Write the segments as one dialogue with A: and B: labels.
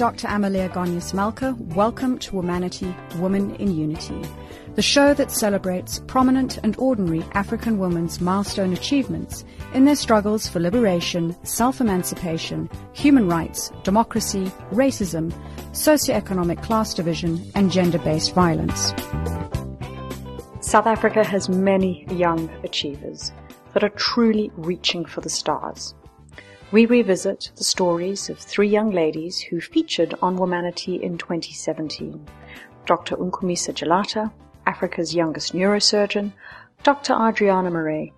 A: Dr. Amalia Gonyas Malka. Welcome to Womanity, Woman in Unity, the show that celebrates prominent and ordinary African women's milestone achievements in their struggles for liberation, self-emancipation, human rights, democracy, racism, socioeconomic class division, and gender-based violence. South Africa has many young achievers that are truly reaching for the stars we revisit the stories of three young ladies who featured on Womanity in 2017. Dr. Ncumisa Jilata, Africa's youngest neurosurgeon, Dr. Adriana Marais,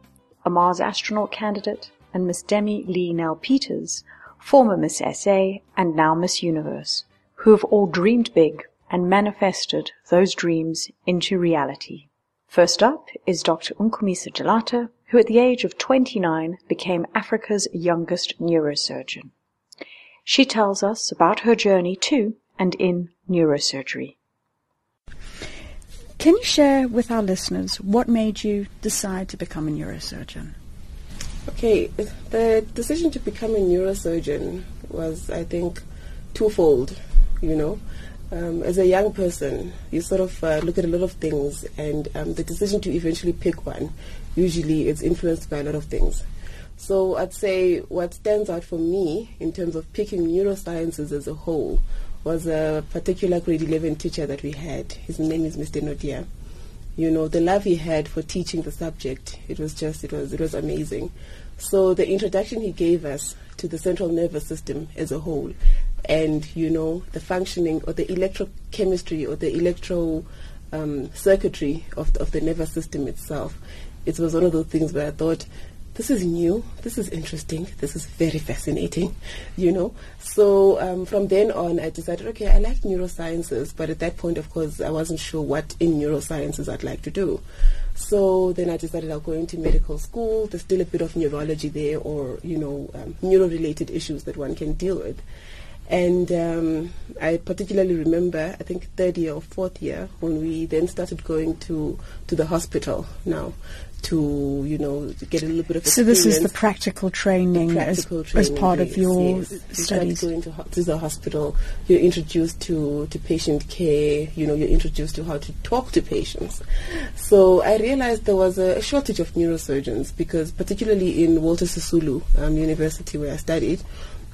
A: a Mars astronaut candidate, and Miss Demi-Leigh Nel-Peters, former Miss SA and now Miss Universe, who have all dreamed big and manifested those dreams into reality. First up is Dr. Ncumisa Jilata, who at the age of 29 became Africa's youngest neurosurgeon. She tells us about her journey to and in neurosurgery. Can you share with our listeners what made you decide to become a neurosurgeon?
B: Okay, the decision to become a neurosurgeon was, I think, twofold, you know. Um, as a young person, you sort of uh, look at a lot of things, and um, the decision to eventually pick one usually it's influenced by a lot of things. So I'd say what stands out for me in terms of picking neurosciences as a whole was a particular grade 11 teacher that we had. His name is Mr. Nodia. You know, the love he had for teaching the subject, it was just, it was, it was amazing. So the introduction he gave us to the central nervous system as a whole and, you know, the functioning or the electrochemistry or the electro um, circuitry of, of the nervous system itself it was one of those things where I thought, this is new, this is interesting, this is very fascinating, you know. So um, from then on, I decided, okay, I like neurosciences, but at that point, of course, I wasn't sure what in neurosciences I'd like to do. So then I decided I'll go into medical school. There's still a bit of neurology there, or you know, um, neuro-related issues that one can deal with. And um, I particularly remember, I think third year or fourth year, when we then started going to to the hospital now to you know get a little bit of
A: so this is the practical training, the practical as, training as, part of your yes. studies.
B: You going to, ho- to the hospital, you're introduced to, to patient care. You know, you're introduced to how to talk to patients. So I realized there was a, a shortage of neurosurgeons because, particularly in Walter Sisulu um, University where I studied,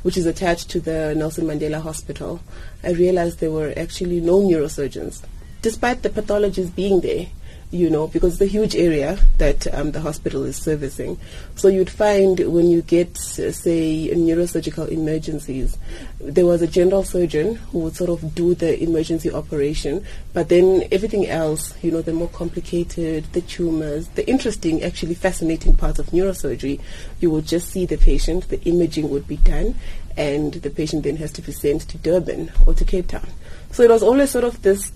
B: which is attached to the Nelson Mandela Hospital, I realized there were actually no neurosurgeons, despite the pathologies being there you know, because it's a huge area that um, the hospital is servicing. So you'd find when you get, uh, say, neurosurgical emergencies, there was a general surgeon who would sort of do the emergency operation, but then everything else, you know, the more complicated, the tumors, the interesting, actually fascinating parts of neurosurgery, you would just see the patient, the imaging would be done, and the patient then has to be sent to Durban or to Cape Town. So it was always sort of this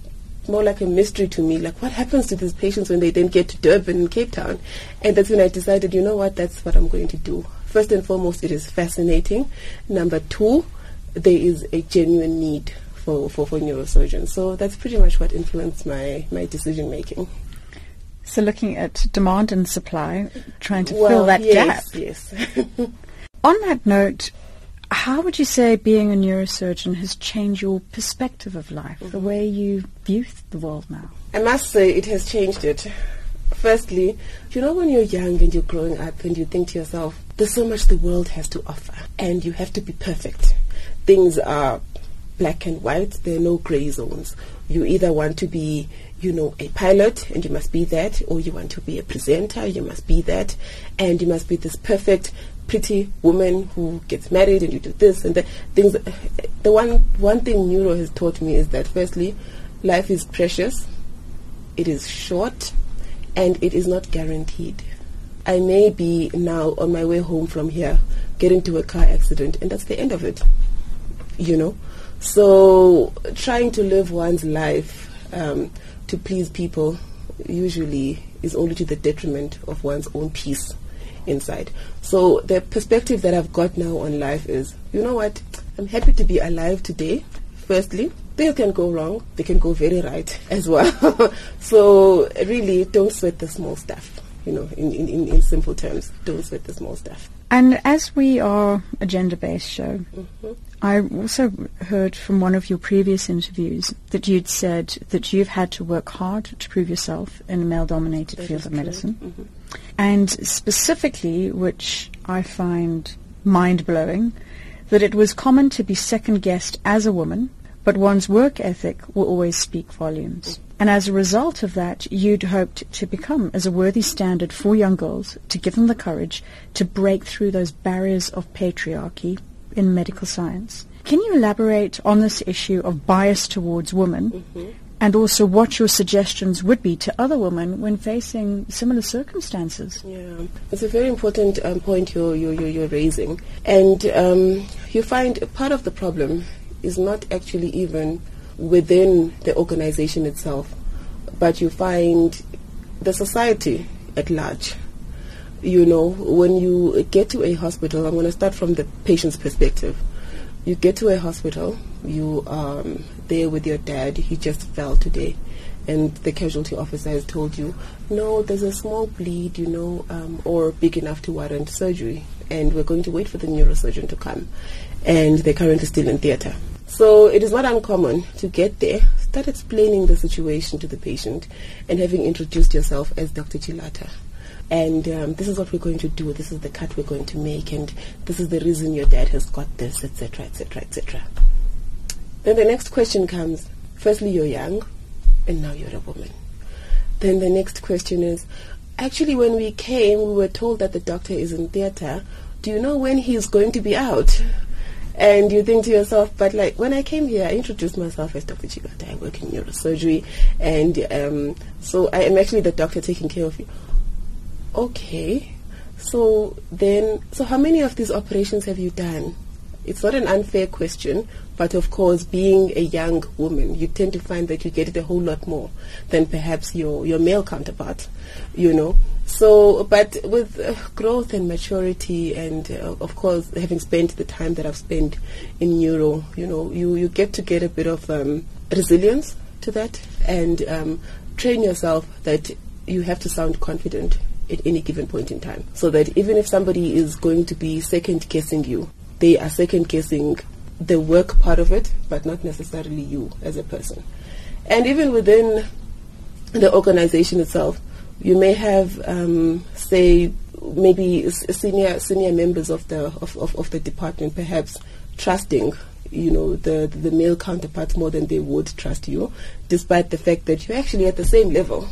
B: more like a mystery to me. Like, what happens to these patients when they then get to Durban and Cape Town? And that's when I decided, you know what, that's what I'm going to do. First and foremost, it is fascinating. Number two, there is a genuine need for, for, for neurosurgeons. So that's pretty much what influenced my, my decision making.
A: So looking at demand and supply, trying to well, fill that
B: yes,
A: gap.
B: Yes.
A: On that note, how would you say being a neurosurgeon has changed your perspective of life, mm-hmm. the way you view the world now?
B: I must say it has changed it. Firstly, you know when you're young and you're growing up and you think to yourself, there's so much the world has to offer and you have to be perfect. Things are black and white, there are no gray zones. You either want to be, you know, a pilot and you must be that, or you want to be a presenter, you must be that, and you must be this perfect pretty woman who gets married and you do this and that things the one one thing neuro has taught me is that firstly life is precious it is short and it is not guaranteed. I may be now on my way home from here get into a car accident and that's the end of it you know? So trying to live one's life um, to please people usually is only to the detriment of one's own peace inside. So the perspective that I've got now on life is, you know what? I'm happy to be alive today. Firstly, things can go wrong, they can go very right as well. so really, don't sweat the small stuff. You know, in, in, in, simple terms, don't the small stuff.
A: And as we are a gender-based show, mm-hmm. I also heard from one of your previous interviews that you'd said that you've had to work hard to prove yourself in a male-dominated that field of medicine. Mm-hmm. And specifically, which I find mind-blowing, that it was common to be second-guessed as a woman, but one's work ethic will always speak volumes. Mm-hmm. And as a result of that, you'd hoped to become as a worthy standard for young girls to give them the courage to break through those barriers of patriarchy in medical science. Can you elaborate on this issue of bias towards women mm-hmm. and also what your suggestions would be to other women when facing similar circumstances?
B: Yeah, it's a very important um, point you're, you're, you're, raising. And um, you find part of the problem is not actually even within the organization itself, but you find the society at large. You know, when you get to a hospital, I'm going to start from the patient's perspective. You get to a hospital, you are um, there with your dad, he just fell today, and the casualty officer has told you, no, there's a small bleed, you know, um, or big enough to warrant surgery, and we're going to wait for the neurosurgeon to come, and they're currently still in theater. So it is not uncommon to get there, start explaining the situation to the patient, and having introduced yourself as Dr. Jilata. And um, this is what we're going to do. This is the cut we're going to make, and this is the reason your dad has got this, etc., etc., etc. Then the next question comes. Firstly, you're young, and now you're a woman. Then the next question is, actually, when we came, we were told that the doctor is in theatre. Do you know when he's going to be out? And you think to yourself, but like when I came here, I introduced myself as Dr. Jilata. I work in neurosurgery, and um, so I am actually the doctor taking care of you. Okay, so then, so how many of these operations have you done? It's not an unfair question, but of course, being a young woman, you tend to find that you get it a whole lot more than perhaps your, your male counterpart, you know. So, but with uh, growth and maturity, and uh, of course, having spent the time that I've spent in neuro, you know, you, you get to get a bit of um, resilience to that and um, train yourself that you have to sound confident at any given point in time. So that even if somebody is going to be second guessing you, they are second guessing the work part of it, but not necessarily you as a person. And even within the organization itself, you may have, um, say, maybe senior senior members of the of, of, of, the department perhaps trusting you know the the male counterparts more than they would trust you, despite the fact that you're actually at the same level,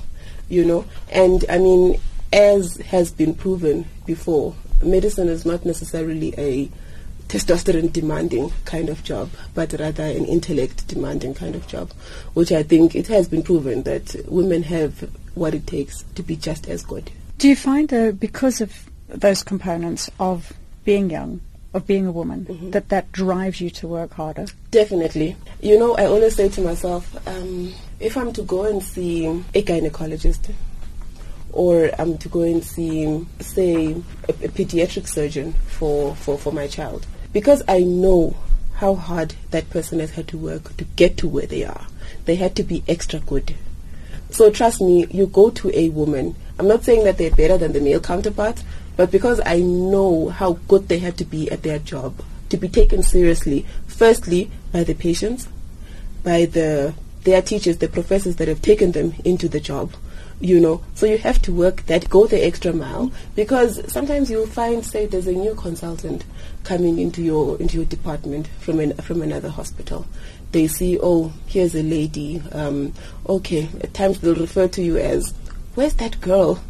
B: you know. And I mean, as has been proven before, medicine is not necessarily a testosterone demanding kind of job, but rather an intellect demanding kind of job, which I think it has been proven that women have what it takes to be just as good.
A: Do you find, though, because of those components of being young, of being a woman, mm-hmm. that that drives you to work harder?
B: Definitely. You know, I always say to myself, um, if I'm to go and see a gynecologist, or I'm to go and see, say, a, a pediatric surgeon for, for, for my child, because I know how hard that person has had to work to get to where they are. They had to be extra good. So trust me, you go to a woman. I'm not saying that they're better than the male counterparts, but because I know how good they had to be at their job to be taken seriously, firstly by the patients, by the their teachers, the professors that have taken them into the job, you know. So you have to work that, go the extra mile, because sometimes you'll find, say, there's a new consultant coming into your into your department from an, from another hospital. They see, oh, here's a lady. Um, okay, at times they'll refer to you as, where's that girl?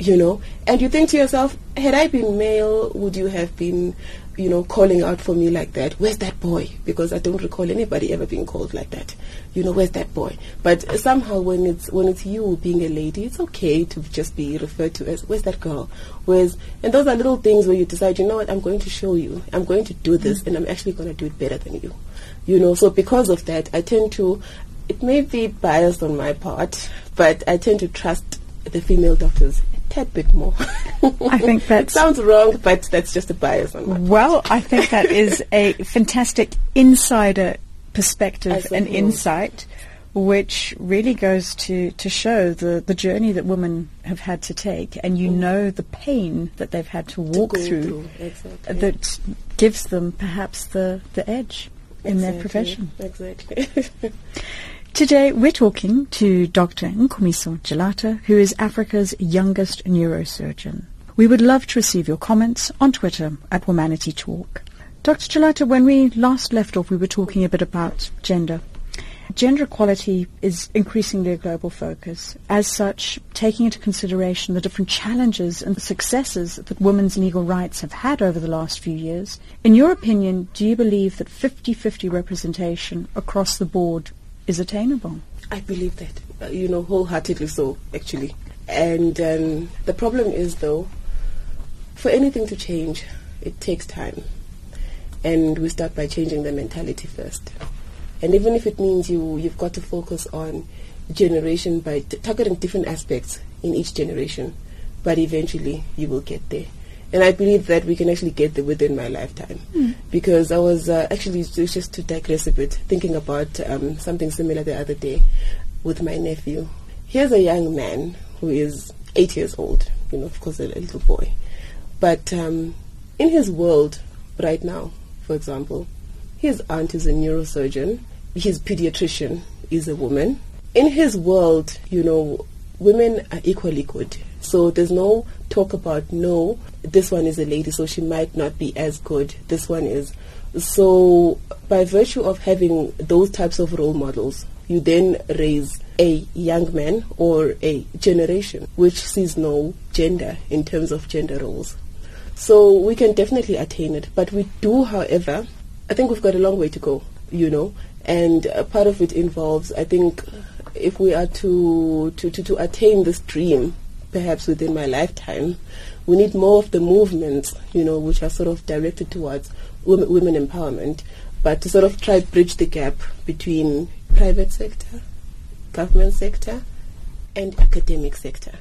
B: You know, and you think to yourself, had I been male, would you have been you know, calling out for me like that. Where's that boy? Because I don't recall anybody ever being called like that. You know, where's that boy? But somehow when it's when it's you being a lady, it's okay to just be referred to as where's that girl? Where's and those are little things where you decide, you know what, I'm going to show you. I'm going to do this and I'm actually going to do it better than you. You know, so because of that, I tend to it may be biased on my part, but I tend to trust the female doctors a tad bit more.
A: I think that
B: sounds wrong, but that's just a bias on my
A: Well, I think that is a fantastic insider perspective and insight which really goes to, to show the, the journey that women have had to take, and you mm. know the pain that they've had to walk
B: to
A: through,
B: through. Exactly.
A: that gives them perhaps the, the edge in their profession.
B: Exactly.
A: Today we're talking to Dr. Ncumisa Jilata, who is Africa's youngest neurosurgeon. We would love to receive your comments on Twitter at Womanity Talk. Dr. Jilata, when we last left off, we were talking a bit about gender. Gender equality is increasingly a global focus. As such, taking into consideration the different challenges and successes that women's legal rights have had over the last few years, in your opinion, do you believe that 50-50 representation across the board is attainable?
B: I believe that, uh, you know, wholeheartedly so, actually. And um, the problem is, though, for anything to change, it takes time. And we start by changing the mentality first. And even if it means you, you've got to focus on generation by t- targeting different aspects in each generation, but eventually you will get there. And I believe that we can actually get there within my lifetime. Because I was uh, actually, ju- just to digress a bit, thinking about um, something similar the other day with my nephew. Here's a young man who is eight years old, you know, of course, a, a little boy. But um, in his world right now, for example, his aunt is a neurosurgeon, his pediatrician is a woman. In his world, you know, women are equally good. So there's no talk about, no, this one is a lady, so she might not be as good. This one is. So by virtue of having those types of role models, you then raise a young man or a generation which sees no gender in terms of gender roles. So we can definitely attain it, but we do, however, I think we've got a long way to go, you know, and part of it involves, I think, if we are to, to, to, to attain this dream, perhaps within my lifetime, we need more of the movements, you know, which are sort of directed towards women, women empowerment, but to sort of try bridge the gap between private sector, government sector, and academic sector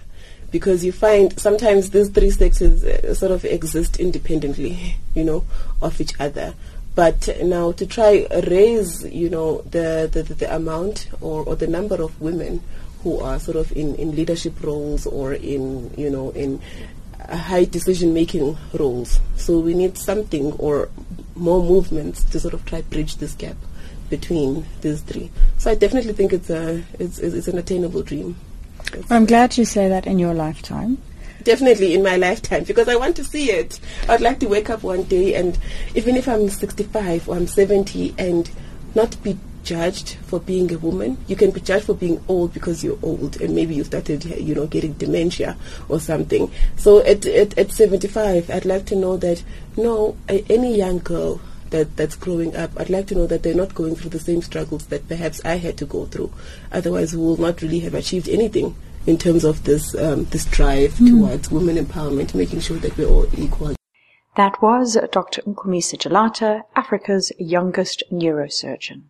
B: because you find sometimes these three sectors uh, sort of exist independently, you know, of each other. But now to try raise, you know, the, the, the, amount or, or the number of women who are sort of in, in leadership roles or in, you know, in high decision making roles. So we need something or more movements to sort of try bridge this gap between these three. So I definitely think it's a it's, it's it's an attainable dream.
A: I'm glad you say that in your lifetime.
B: Definitely in my lifetime because I want to see it. I'd like to wake up one day and even if I'm 65 or I'm 70 and not be judged for being a woman. You can be judged for being old because you're old and maybe you started, you know, getting dementia or something. So at, at, at 75, I'd like to know that, no, any young girl that, that's growing up, I'd like to know that they're not going through the same struggles that perhaps I had to go through. Otherwise, we will not really have achieved anything in terms of this um, this drive towards women empowerment, making sure that we're all equal.
A: That was Dr. Ncumisa Jilata, Africa's youngest neurosurgeon.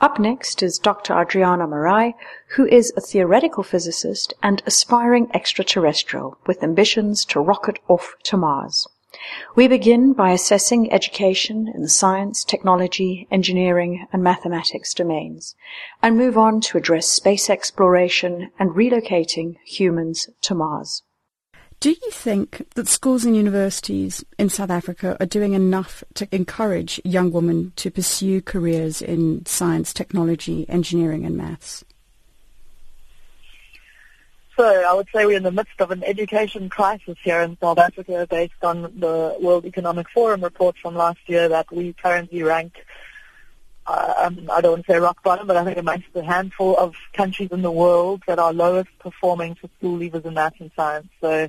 A: Up next is Dr. Adriana Marais, who is a theoretical physicist and aspiring extraterrestrial with ambitions to rocket off to Mars. We begin by assessing education in the science, technology, engineering, and mathematics domains, and move on to address space exploration and relocating humans to Mars. Do you think that schools and universities in South Africa are doing enough to encourage young women to pursue careers in science, technology, engineering, and maths?
C: So I would say we're in the midst of an education crisis here in South Africa based on the World Economic Forum report from last year that we currently rank, uh, um, I don't want to say rock bottom, but I think amongst the handful of countries in the world that are lowest performing for school leavers in math and science. So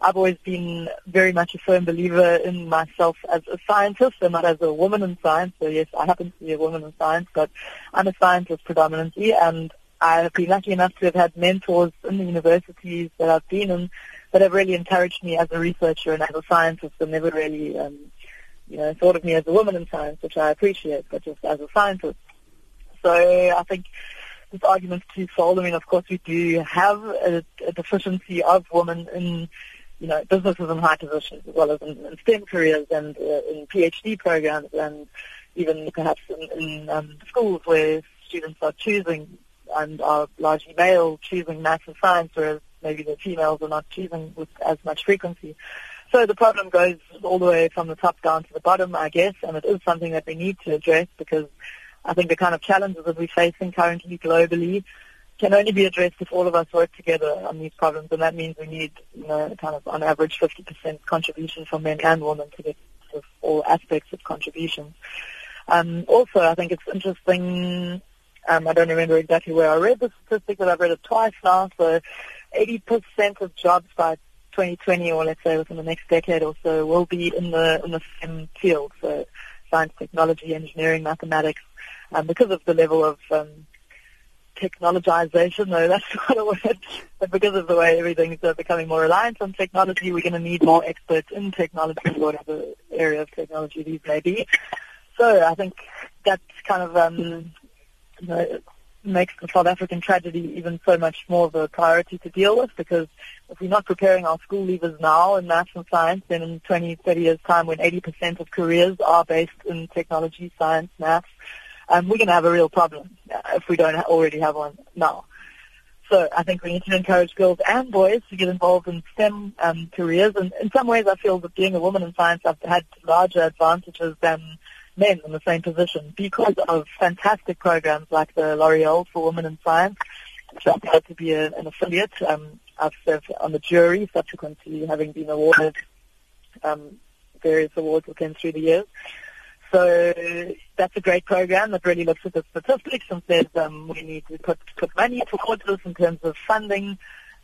C: I've always been very much a firm believer in myself as a scientist and not as a woman in science. So yes, I happen to be a woman in science, but I'm a scientist predominantly and I've been lucky enough to have had mentors in the universities that I've been in that have really encouraged me as a researcher and as a scientist and never really, um, you know, thought of me as a woman in science, which I appreciate, but just as a scientist. So I think this argument argument's twofold. I mean, of course, we do have a, a deficiency of women in, you know, businesses and high positions as well as in, in STEM careers and uh, in PhD programs and even perhaps in, in um, schools where students are choosing and are largely male choosing maths and science, whereas maybe the females are not choosing with as much frequency. So the problem goes all the way from the top down to the bottom, I guess, and it is something that we need to address because I think the kind of challenges that we're facing currently globally can only be addressed if all of us work together on these problems, and that means we need, you know, kind of on average 50% contribution from men and women to get all aspects of contribution. Um, also, I think it's interesting. Um, I don't remember exactly where I read the statistic, but I've read it twice now. So, 80% of jobs by 2020, or let's say within the next decade or so, will be in the in the STEM field. So, science, technology, engineering, mathematics, um, because of the level of um, technologization, though that's not a word, but because of the way everything's uh, becoming more reliant on technology, we're going to need more experts in technology, whatever area of technology these may be. So I think that kind of um, you know, makes the South African tragedy even so much more of a priority to deal with because if we're not preparing our school leavers now in maths and science, then in 20, 30 years' time when 80% of careers are based in technology, science, maths, um, we're going to have a real problem uh, if we don't already have one now. So I think we need to encourage girls and boys to get involved in STEM um, careers. And in some ways, I feel that being a woman in science, I've had larger advantages than men in the same position because of fantastic programs like the L'Oreal for Women in Science, which I'm proud to be a, an affiliate. Um, I've served on the jury subsequent to having been awarded um, various awards within through the years. So that's a great program that really looks at the statistics and says um, we need to put, put money towards this in terms of funding.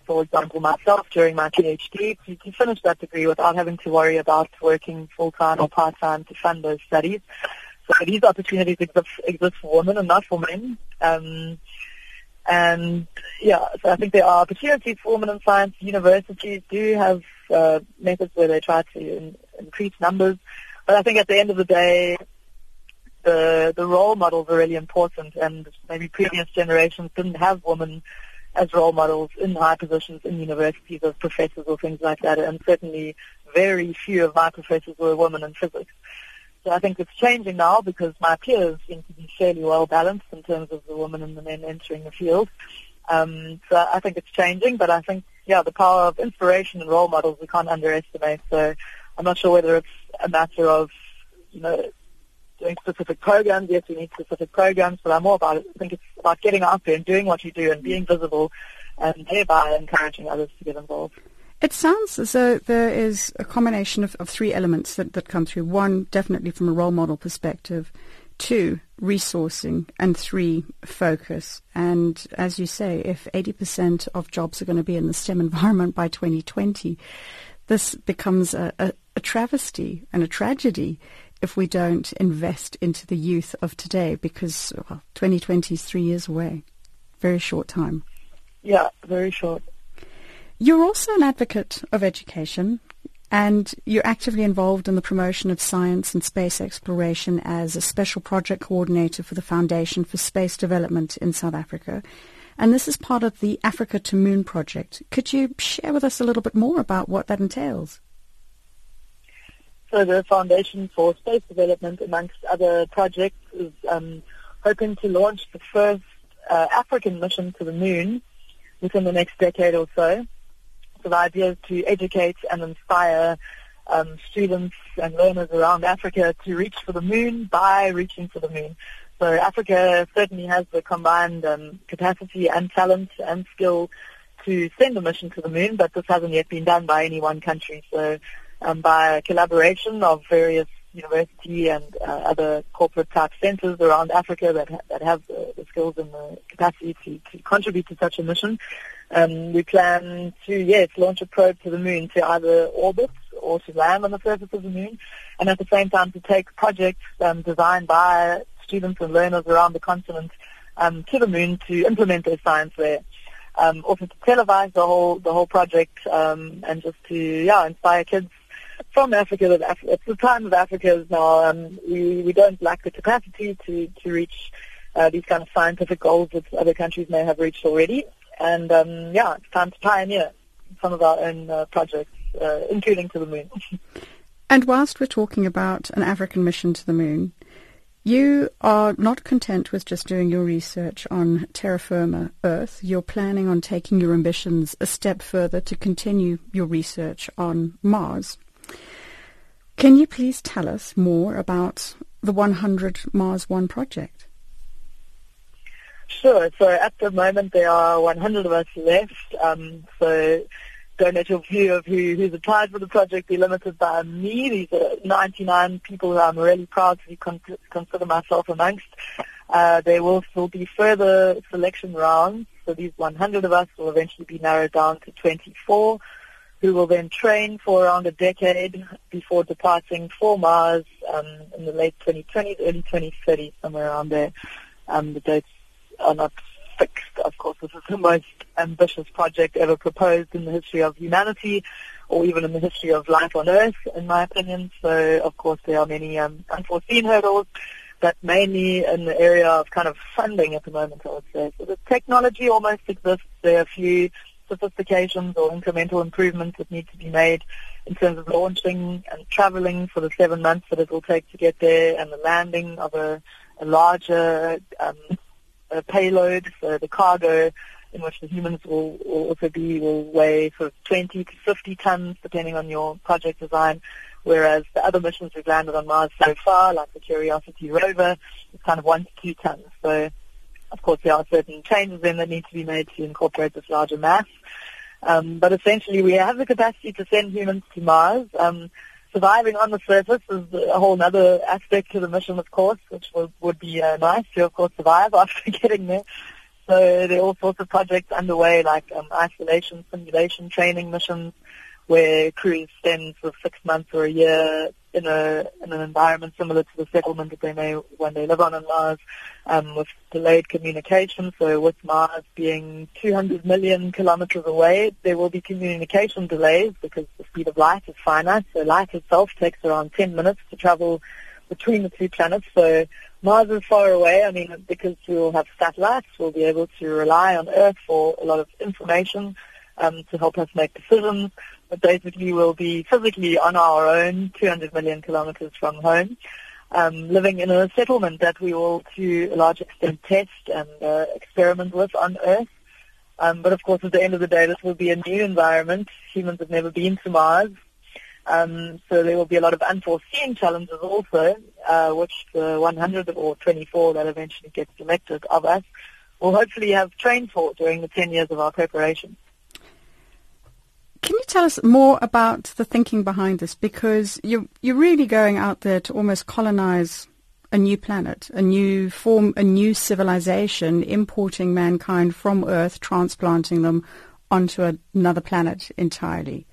C: For example, myself during my PhD, to, to finish that degree without having to worry about working full-time or part-time to fund those studies. So these opportunities exist, exist for women and not for men. Um, and yeah, so I think there are opportunities for women in science. Universities do have uh, methods where they try to in, increase numbers. But I think at the end of the day, the the role models are really important, and maybe previous generations didn't have women as role models in high positions in universities as professors or things like that, and certainly very few of my professors were women in physics. So I think it's changing now because my peers seem to be fairly well balanced in terms of the women and the men entering the field. Um, so I think it's changing, but I think, yeah, the power of inspiration and role models we can't underestimate. So I'm not sure whether it's a matter of, you know, doing specific programs. Yes, we need specific programs, but I'm more about it. I think it's about getting out there and doing what you do and being visible and thereby encouraging others to get involved.
A: It sounds as though there is a combination of, of three elements that, that come through. One, definitely from a role model perspective. Two, resourcing. And three, focus. And as you say, if 80% of jobs are going to be in the STEM environment by 2020, this becomes a, a, a travesty and a tragedy if we don't invest into the youth of today because well, 2020 is three years away. Very short time.
C: Yeah, very short.
A: You're also an advocate of education and you're actively involved in the promotion of science and space exploration as a special project coordinator for the Foundation for Space Development in South Africa and this is part of the Africa to Moon project. Could you share with us a little bit more about what that entails?
C: So the Foundation for Space Development, amongst other projects, is um, hoping to launch the first uh, African mission to the moon within the next decade or so. So the idea is to educate and inspire um, students and learners around Africa to reach for the moon by reaching for the moon. So Africa certainly has the combined um, capacity and talent and skill to send a mission to the moon, but this hasn't yet been done by any one country. So um, by collaboration of various university and uh, other corporate type centers around Africa that, ha- that have the, the, skills and the capacity to, to contribute to such a mission, um, we plan to, yes, launch a probe to the moon to either orbit or to land on the surface of the moon, and at the same time to take projects um, designed by students and learners around the continent um, to the moon to implement their science there. Um, also to televise the whole the whole project um, and just to yeah inspire kids from Africa that Af- it's the time of Africa is now. Um, we we don't lack the capacity to to reach uh, these kind of scientific goals that other countries may have reached already. And um, yeah, it's time to pioneer some of our own uh, projects, uh, including to the moon.
A: and whilst we're talking about an African mission to the moon, You are not content with just doing your research on terra firma Earth. You're planning on taking your ambitions a step further to continue your research on Mars. Can you please tell us more about the 100 Mars One project?
C: Sure. So at the moment there are 100 of us left. Um, so don't let your view of who, who's applied for the project be limited by me. These are 99 people who I'm really proud to con- consider myself amongst. Uh, there will still be further selection rounds. So these 100 of us will eventually be narrowed down to 24 who will then train for around a decade before departing for Mars um, in the late 2020s, early 2030s, somewhere around there. Um, the dates are not fixed. Of course, this is the most ambitious project ever proposed in the history of humanity or even in the history of life on Earth, in my opinion. So, of course, there are many um, unforeseen hurdles, but mainly in the area of kind of funding at the moment, I would say. So the technology almost exists. There are a few sophistications or incremental improvements that need to be made in terms of launching and traveling for the seven months that it will take to get there and the landing of a, a larger um, a payload, so the cargo in which the humans will, will also be will weigh sort of 20 to 50 tons depending on your project design, whereas the other missions we've landed on Mars so far, like the Curiosity rover, is kind of one to two tons. So, of course, there are certain changes then that need to be made to incorporate this larger mass. Um, but essentially, we have the capacity to send humans to Mars. Um, surviving on the surface is a whole other aspect to the mission, of course, which would, would be uh, nice to, of course, survive after getting there. So there are all sorts of projects underway, like um, isolation, simulation, training missions, where crews spend for six months or a year in a in an environment similar to the settlement that they may when they live on on Mars, um, with delayed communication. So with Mars being 200 million kilometers away, there will be communication delays because the speed of light is finite. So light itself takes around 10 minutes to travel between the two planets. So Mars is far away. I mean, because we'll have satellites, we'll be able to rely on Earth for a lot of information um, to help us make decisions. Basically, we'll be physically on our own, 200 million kilometers from home, um, living in a settlement that we will, to a large extent, test and uh, experiment with on Earth. Um, but of course, at the end of the day, this will be a new environment. Humans have never been to Mars. Um, so there will be a lot of unforeseen challenges also, uh, which the 100 or 24 that eventually get selected of us will hopefully have trained for during the 10 years of our preparation.
A: Can you tell us more about the thinking behind this? Because you're, you're really going out there to almost colonize a new planet, a new form, a new civilization, importing mankind from Earth, transplanting them onto another planet entirely.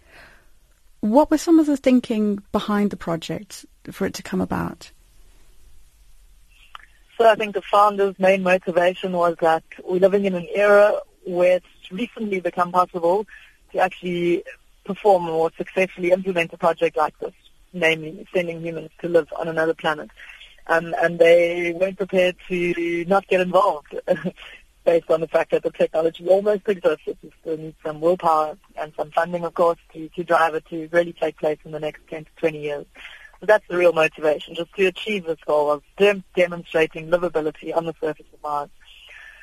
A: What was some of the thinking behind the project for it to come about?
C: So I think the founder's main motivation was that we're living in an era where it's recently become possible to actually perform or successfully implement a project like this, namely sending humans to live on another planet. Um, and they weren't prepared to not get involved based on the fact that the technology almost exists. It still needs some willpower and some funding, of course, to, to drive it to really take place in the next 10 to 20 years. So that's the real motivation, just to achieve this goal of dem- demonstrating livability on the surface of Mars.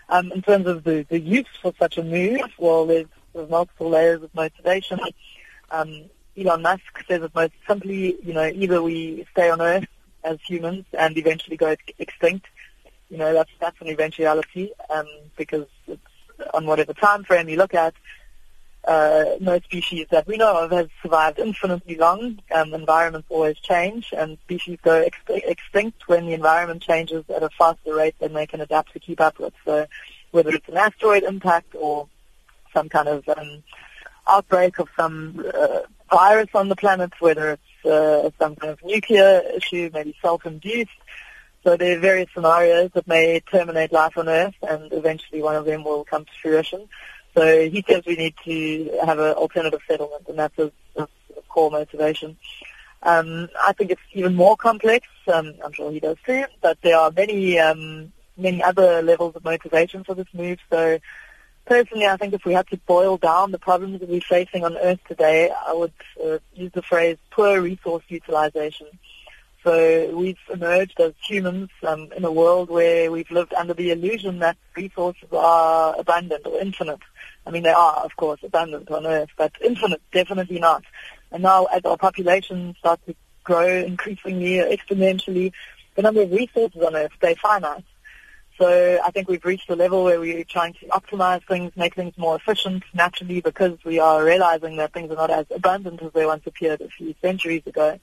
C: Um, in terms of the, the use for such a move, well, there's, there's multiple layers of motivation. Um, Elon Musk says it most simply, you know, either we stay on Earth as humans and eventually go extinct. You know, that's that's an eventuality um, because it's on whatever time frame you look at, uh, no species that we know of has survived infinitely long. Um, environments always change, and species go ex- extinct when the environment changes at a faster rate than they can adapt to keep up with. So, whether it's an asteroid impact or some kind of um, outbreak of some uh, virus on the planet, whether it's uh, some kind of nuclear issue, maybe self-induced. So there are various scenarios that may terminate life on Earth, and eventually one of them will come to fruition. So he says we need to have an alternative settlement, and that's a, a core motivation. Um, I think it's even more complex. Um, I'm sure he does too, but there are many um, many other levels of motivation for this move. So Personally, I think if we had to boil down the problems that we're facing on Earth today, I would uh, use the phrase poor resource utilization. So we've emerged as humans um, in a world where we've lived under the illusion that resources are abundant or infinite. I mean, they are, of course, abundant on Earth, but infinite, definitely not. And now as our population starts to grow increasingly, exponentially, the number of resources on Earth, they're finite. So I think we've reached a level where we're trying to optimize things, make things more efficient naturally because we are realizing that things are not as abundant as they once appeared a few centuries ago.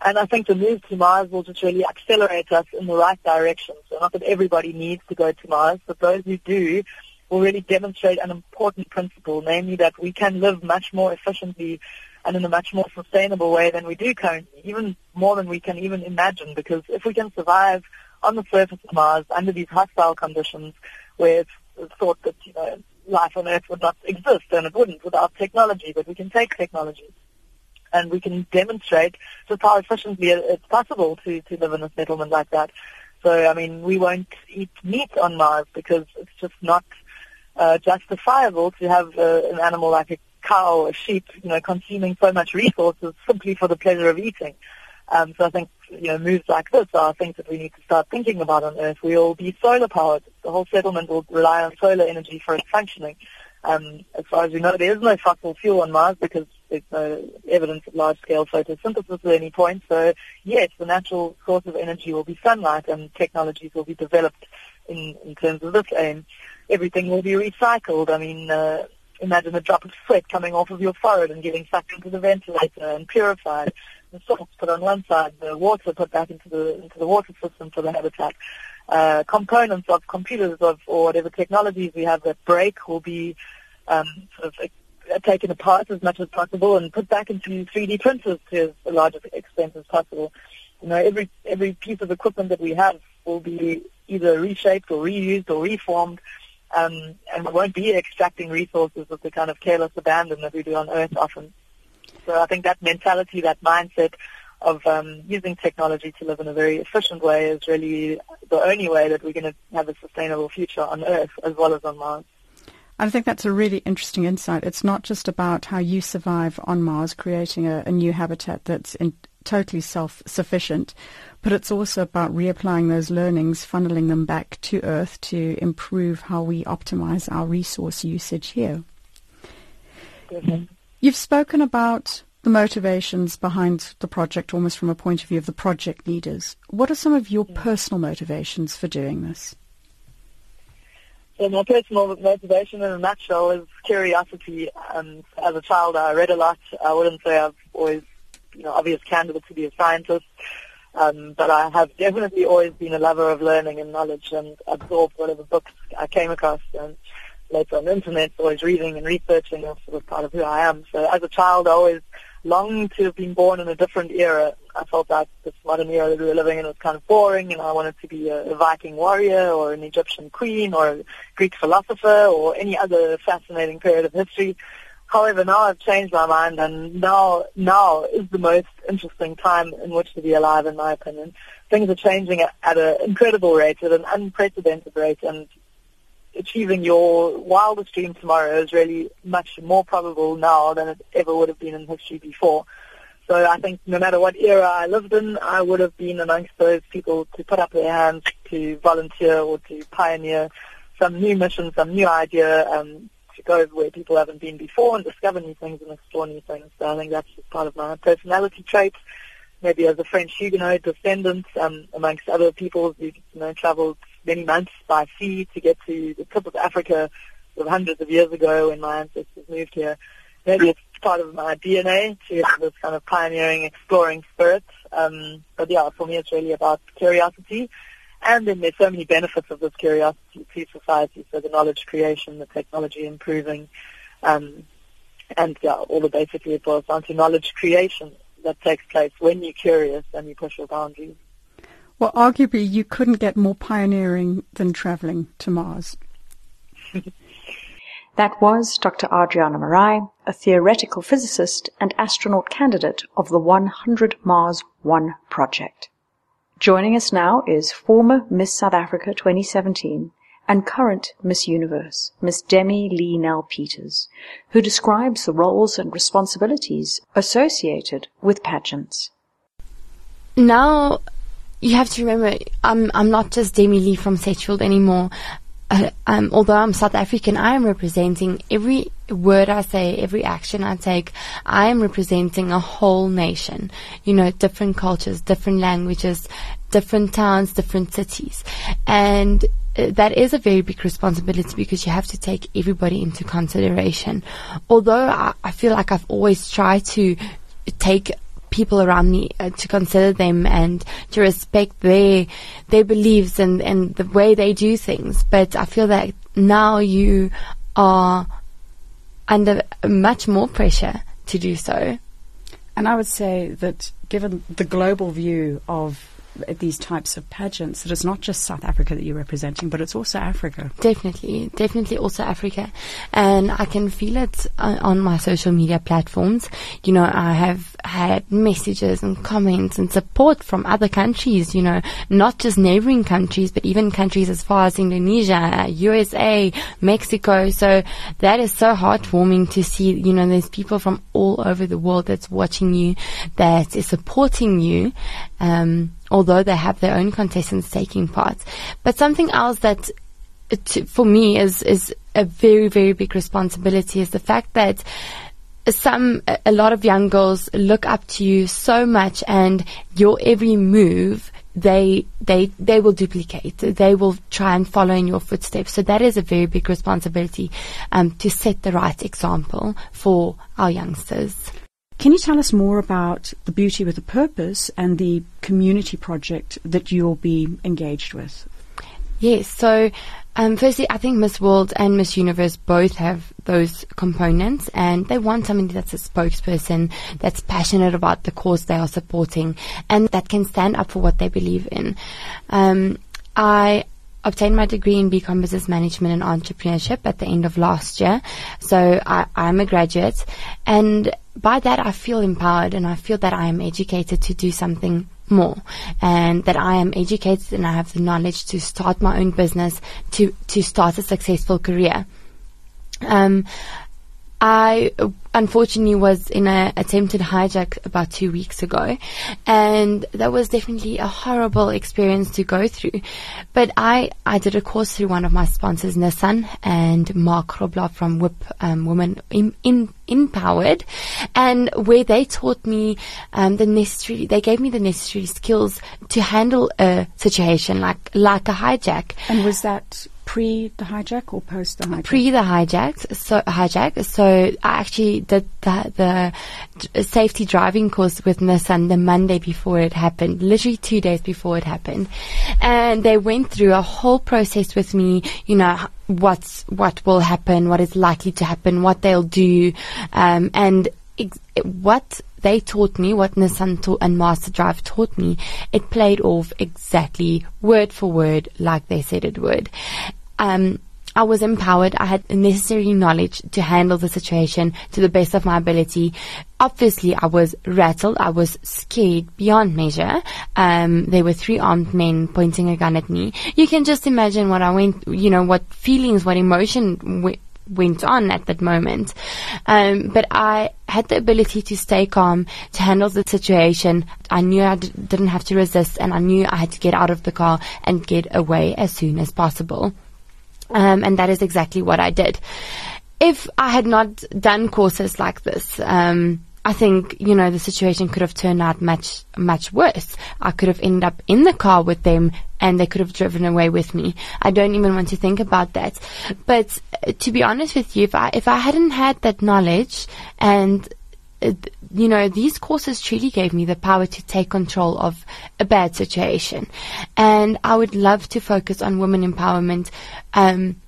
C: And I think the move to Mars will just really accelerate us in the right direction. So not that everybody needs to go to Mars, but those who do will really demonstrate an important principle, namely that we can live much more efficiently and in a much more sustainable way than we do currently, even more than we can even imagine. Because if we can survive on the surface of Mars under these hostile conditions, where it's thought that you know life on Earth would not exist, and it wouldn't without technology, but we can take technology and we can demonstrate just how efficiently it's possible to, to live in a settlement like that. So, I mean, we won't eat meat on Mars because it's just not uh, justifiable to have uh, an animal like a cow or a sheep, you know, consuming so much resources simply for the pleasure of eating. Um, so I think, you know, moves like this are things that we need to start thinking about on Earth. We'll be solar powered. The whole settlement will rely on solar energy for its functioning. Um, as far as we know, there is no fossil fuel on Mars because there's no evidence of large-scale photosynthesis at any point. So, yes, the natural source of energy will be sunlight and technologies will be developed in, in terms of this aim. Everything will be recycled. I mean, uh, imagine a drop of sweat coming off of your forehead and getting sucked into the ventilator and purified. The salts put on one side, the water put back into the into the water system for the habitat. Uh, components of computers of or whatever technologies we have that break will be um, sort of uh, taken apart as much as possible and put back into 3D printers to as large extent as possible. You know, every every piece of equipment that we have will be either reshaped or reused or reformed um, and we won't be extracting resources with the kind of careless abandon that we do on Earth often. So I think that mentality, that mindset of um, using technology to live in a very efficient way is really the only way that we're going to have a sustainable future on Earth as well as on Mars.
A: I think that's a really interesting insight. It's not just about how you survive on Mars, creating a, a new habitat that's in, totally self-sufficient, but it's also about reapplying those learnings, funneling them back to Earth to improve how we optimize our resource usage here. You've spoken about the motivations behind the project almost from a point of view of the project leaders. What are some of your mm. personal motivations for doing this?
C: So my personal motivation in a nutshell is curiosity. Um, as a child, I read a lot. I wouldn't say I've always, you know, obvious candidate to be a scientist. Um, but I have definitely always been a lover of learning and knowledge and absorbed whatever books I came across and later on the internet, always reading and researching. That's sort of part of who I am. So as a child, I always longed to have been born in a different era. I felt that this modern era that we were living in was kind of boring and I wanted to be a, Viking warrior or an Egyptian queen or a Greek philosopher or any other fascinating period of history. However, now I've changed my mind, and now now is the most interesting time in which to be alive, in my opinion. Things are changing at, at an incredible rate, at an unprecedented rate, and achieving your wildest dream tomorrow is really much more probable now than it ever would have been in history before. So I think no matter what era I lived in, I would have been amongst those people to put up their hands to volunteer or to pioneer some new mission, some new idea, um, to go where people haven't been before and discover new things and explore new things. So I think that's just part of my personality trait. Maybe as a French Huguenot descendant, um, amongst other people who you know traveled many months by sea to get to the tip of Africa of hundreds of years ago when my ancestors moved here. Maybe it's part of my DNA to have this kind of pioneering, exploring spirit. Um, but yeah, for me it's really about curiosity and then there's so many benefits of this curiosity to society, so the knowledge creation, the technology improving, um, and yeah, all the basically it boils down to knowledge creation that takes place when you're curious and you push your boundaries.
A: Well, arguably you couldn't get more pioneering than traveling to Mars.
D: that was Dr. Adriana Marais, a theoretical physicist and astronaut candidate of the 100 Mars One project. Joining us now is former Miss South Africa 2017 and current Miss Universe, Miss Demi-Leigh Nel-Peters, who describes the roles and responsibilities associated with pageants.
E: now you have to remember, I'm I'm not just Demi-Leigh from Sedgefield anymore. Uh, um, although I'm South African, I am representing every word I say, every action I take. I am representing a whole nation. You know, different cultures, different languages, different towns, different cities, and uh, that is a very big responsibility because you have to take everybody into consideration. Although I, I feel like I've always tried to take people around me uh, to consider them and to respect their their beliefs and and the way they do things. But I feel that now you are under much more pressure to do so.
A: And I would say that given the global view of these types of pageants that it's not just South Africa that you're representing, but it's also Africa.
E: Definitely, definitely also Africa. And I can feel it on my social media platforms. You know, I have had messages and comments and support from other countries, you know, not just neighboring countries, but even countries as far as Indonesia, USA, Mexico. So that is so heartwarming to see, you know, there's people from all over the world that's watching you, that is supporting you. Um, although they have their own contestants taking part. But something else that for me is is a very very big responsibility is the fact that some a lot of young girls look up to you so much and your every move they they they will duplicate. They will try and follow in your footsteps. So that is a very big responsibility um, to set the right example for our youngsters
A: can you tell us more about the Beauty with a Purpose and the community project that you'll be engaged with?
E: Yes, so um, firstly, I think Miss World and Miss Universe both have those components, and they want somebody that's a spokesperson, that's passionate about the cause they are supporting, and that can stand up for what they believe in. Um, I obtained my degree in BCom Business Management and Entrepreneurship at the end of last year. So I, I'm a graduate and by that I feel empowered and I feel that I am educated to do something more and that I am educated and I have the knowledge to start my own business to to start a successful career. Um, I unfortunately was in an attempted hijack about two weeks ago, and that was definitely a horrible experience to go through. But I, I did a course through one of my sponsors, Nissan, and Mark Robler from WIP um, Women in, in, Empowered, and where they taught me um, the necessary, they gave me the necessary skills to handle a situation like like a hijack.
A: And was that pre the hijack or post the hijack?
E: Pre the hijack. So hijack. So I actually did the, the safety driving course with Nissan the Monday before it happened, literally two days before it happened, and they went through a whole process with me. You know what's what will happen, what is likely to happen, what they'll do, um, and ex- what they taught me, what Nissan ta- and Master Drive taught me, it played off exactly word for word like they said it would. Um, I was empowered. I had the necessary knowledge to handle the situation to the best of my ability. Obviously, I was rattled. I was scared beyond measure. Um, there were three armed men pointing a gun at me. You can just imagine what I went, you know, what feelings, what emotion went on at that moment. Um, but I had the ability to stay calm, to handle the situation. I knew I d- didn't have to resist and I knew I had to get out of the car and get away as soon as possible. Um, and that is exactly what I did. If I had not done courses like this, um, I think, you know, the situation could have turned out much, much worse. I could have ended up in the car with them and they could have driven away with me. I don't even want to think about that. But uh, to be honest with you, if I, if I hadn't had that knowledge and uh, you know, these courses truly gave me the power to take control of a bad situation. And I would love to focus on women empowerment, um,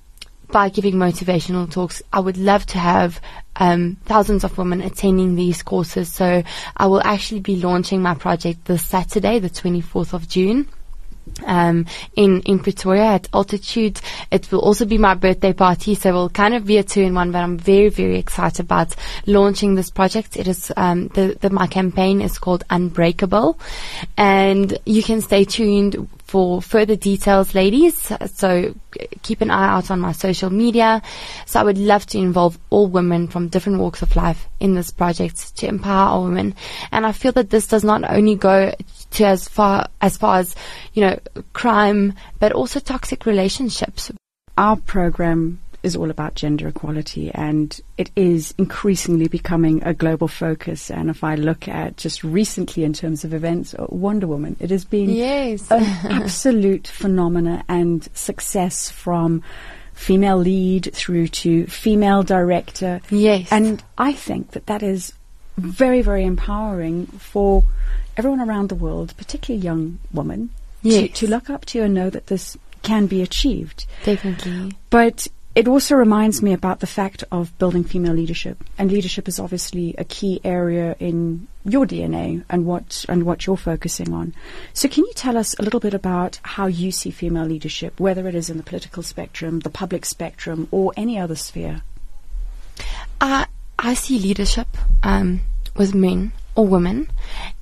E: by giving motivational talks. I would love to have um, thousands of women attending these courses. So I will actually be launching my project this Saturday, the 24th of June. Um, in in Pretoria at altitude. It will also be my birthday party, so it will kind of be a two in one. But I'm very very excited about launching this project. It is um, the, the my campaign is called Unbreakable, and you can stay tuned for further details, ladies. So keep an eye out on my social media. So I would love to involve all women from different walks of life in this project to empower our women. And I feel that this does not only go to as far as far as you know crime, but also toxic relationships.
A: Our program is all about gender equality and it is increasingly becoming a global focus. And if I look at just recently in terms of events, uh, Wonder Woman, it has been
E: yes.
A: an absolute phenomena and success from female lead through to female director.
E: Yes.
A: And I think that that is very, very empowering for everyone around the world, particularly young women,
E: yes.
A: to, to look up to and know that this can be achieved.
E: Definitely.
A: But it also reminds me about the fact of building female leadership, and leadership is obviously a key area in your DNA and what and what you're focusing on. So, can you tell us a little bit about how you see female leadership, whether it is in the political spectrum, the public spectrum, or any other sphere?
E: Uh, I see leadership um, with men or women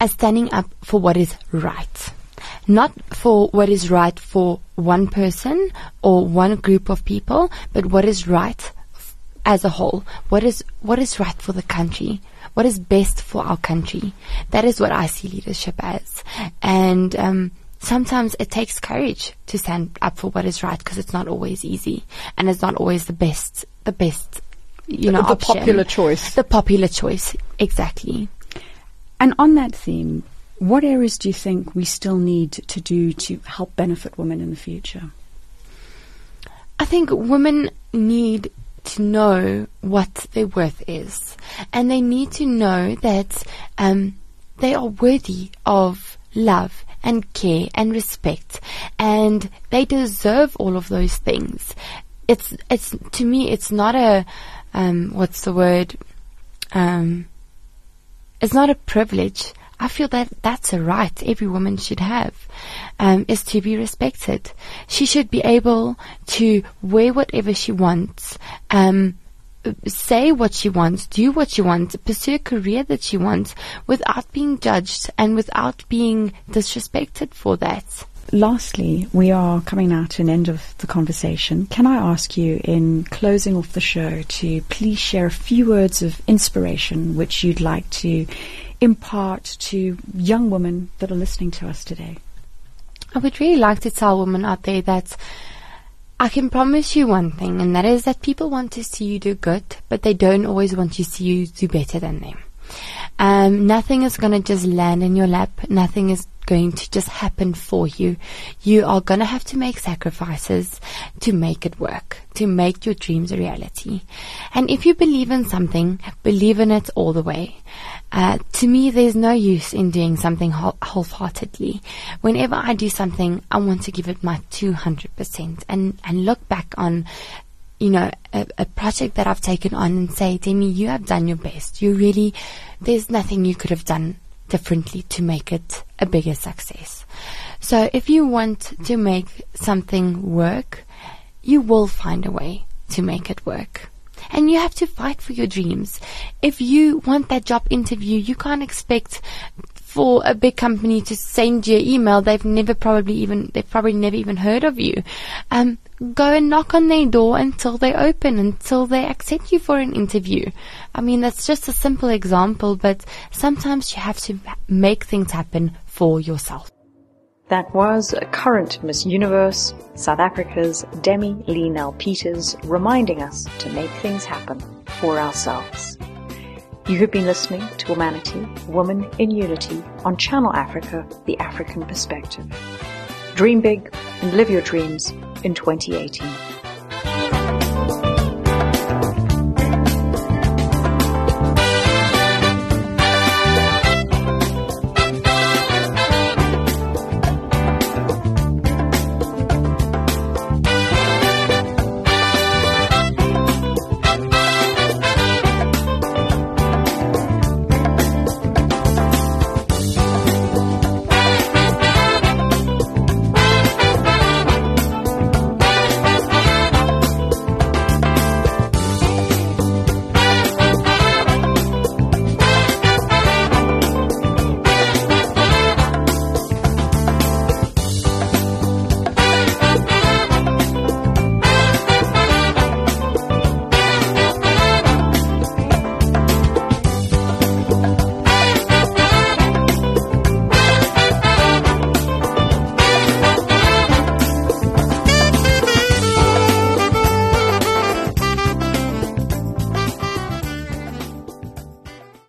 E: as standing up for what is right not for what is right for one person or one group of people, but what is right as a whole. What is what is right for the country? What is best for our country? That is what I see leadership as, and. Um, sometimes it takes courage to stand up for what is right because it's not always easy and it's not always the best the best you know
A: the, the popular choice
E: the popular choice exactly
A: and on that theme what areas do you think we still need to do to help benefit women in the future?
E: I think women need to know what their worth is, and they need to know that um, they are worthy of love and care and respect, and they deserve all of those things. It's it's to me, it's not a um, what's the word? Um, it's not a privilege. I feel that that's a right every woman should have, um, is to be respected. She should be able to wear whatever she wants, um, say what she wants, do what she wants, pursue a career that she wants without being judged and without being disrespected for that.
A: Lastly, we are coming now to an end of the conversation. Can I ask you, in closing off the show, to please share a few words of inspiration which you'd like to impart to young women that are listening to us today?
E: I would really like to tell women out there that I can promise you one thing, and that is that people want to see you do good, but they don't always want to see you do better than them. Um, nothing is going to just land in your lap. Nothing is going to just happen for you. You are going to have to make sacrifices to make it work, to make your dreams a reality. And if you believe in something, believe in it all the way. Uh, to me, there's no use in doing something half-heartedly. Whenever I do something, I want to give it my 200% and, and look back on you know, a, a, project that I've taken on and say, Demi, you have done your best. You really, there's nothing you could have done differently to make it a bigger success. So if you want to make something work, you will find a way to make it work. And you have to fight for your dreams. If you want that job interview, you can't expect for a big company to send you an email. They've never probably even, they've probably never even heard of you. Um, go and knock on their door until they open, until they accept you for an interview. I mean, that's just a simple example, but sometimes you have to make things happen for yourself.
D: That was current Miss Universe, South Africa's Demi Lee Nel Peters, reminding us to make things happen for ourselves. You have been listening to Womanity, Woman in Unity on Channel Africa, The African Perspective. Dream big and live your dreams in 2018.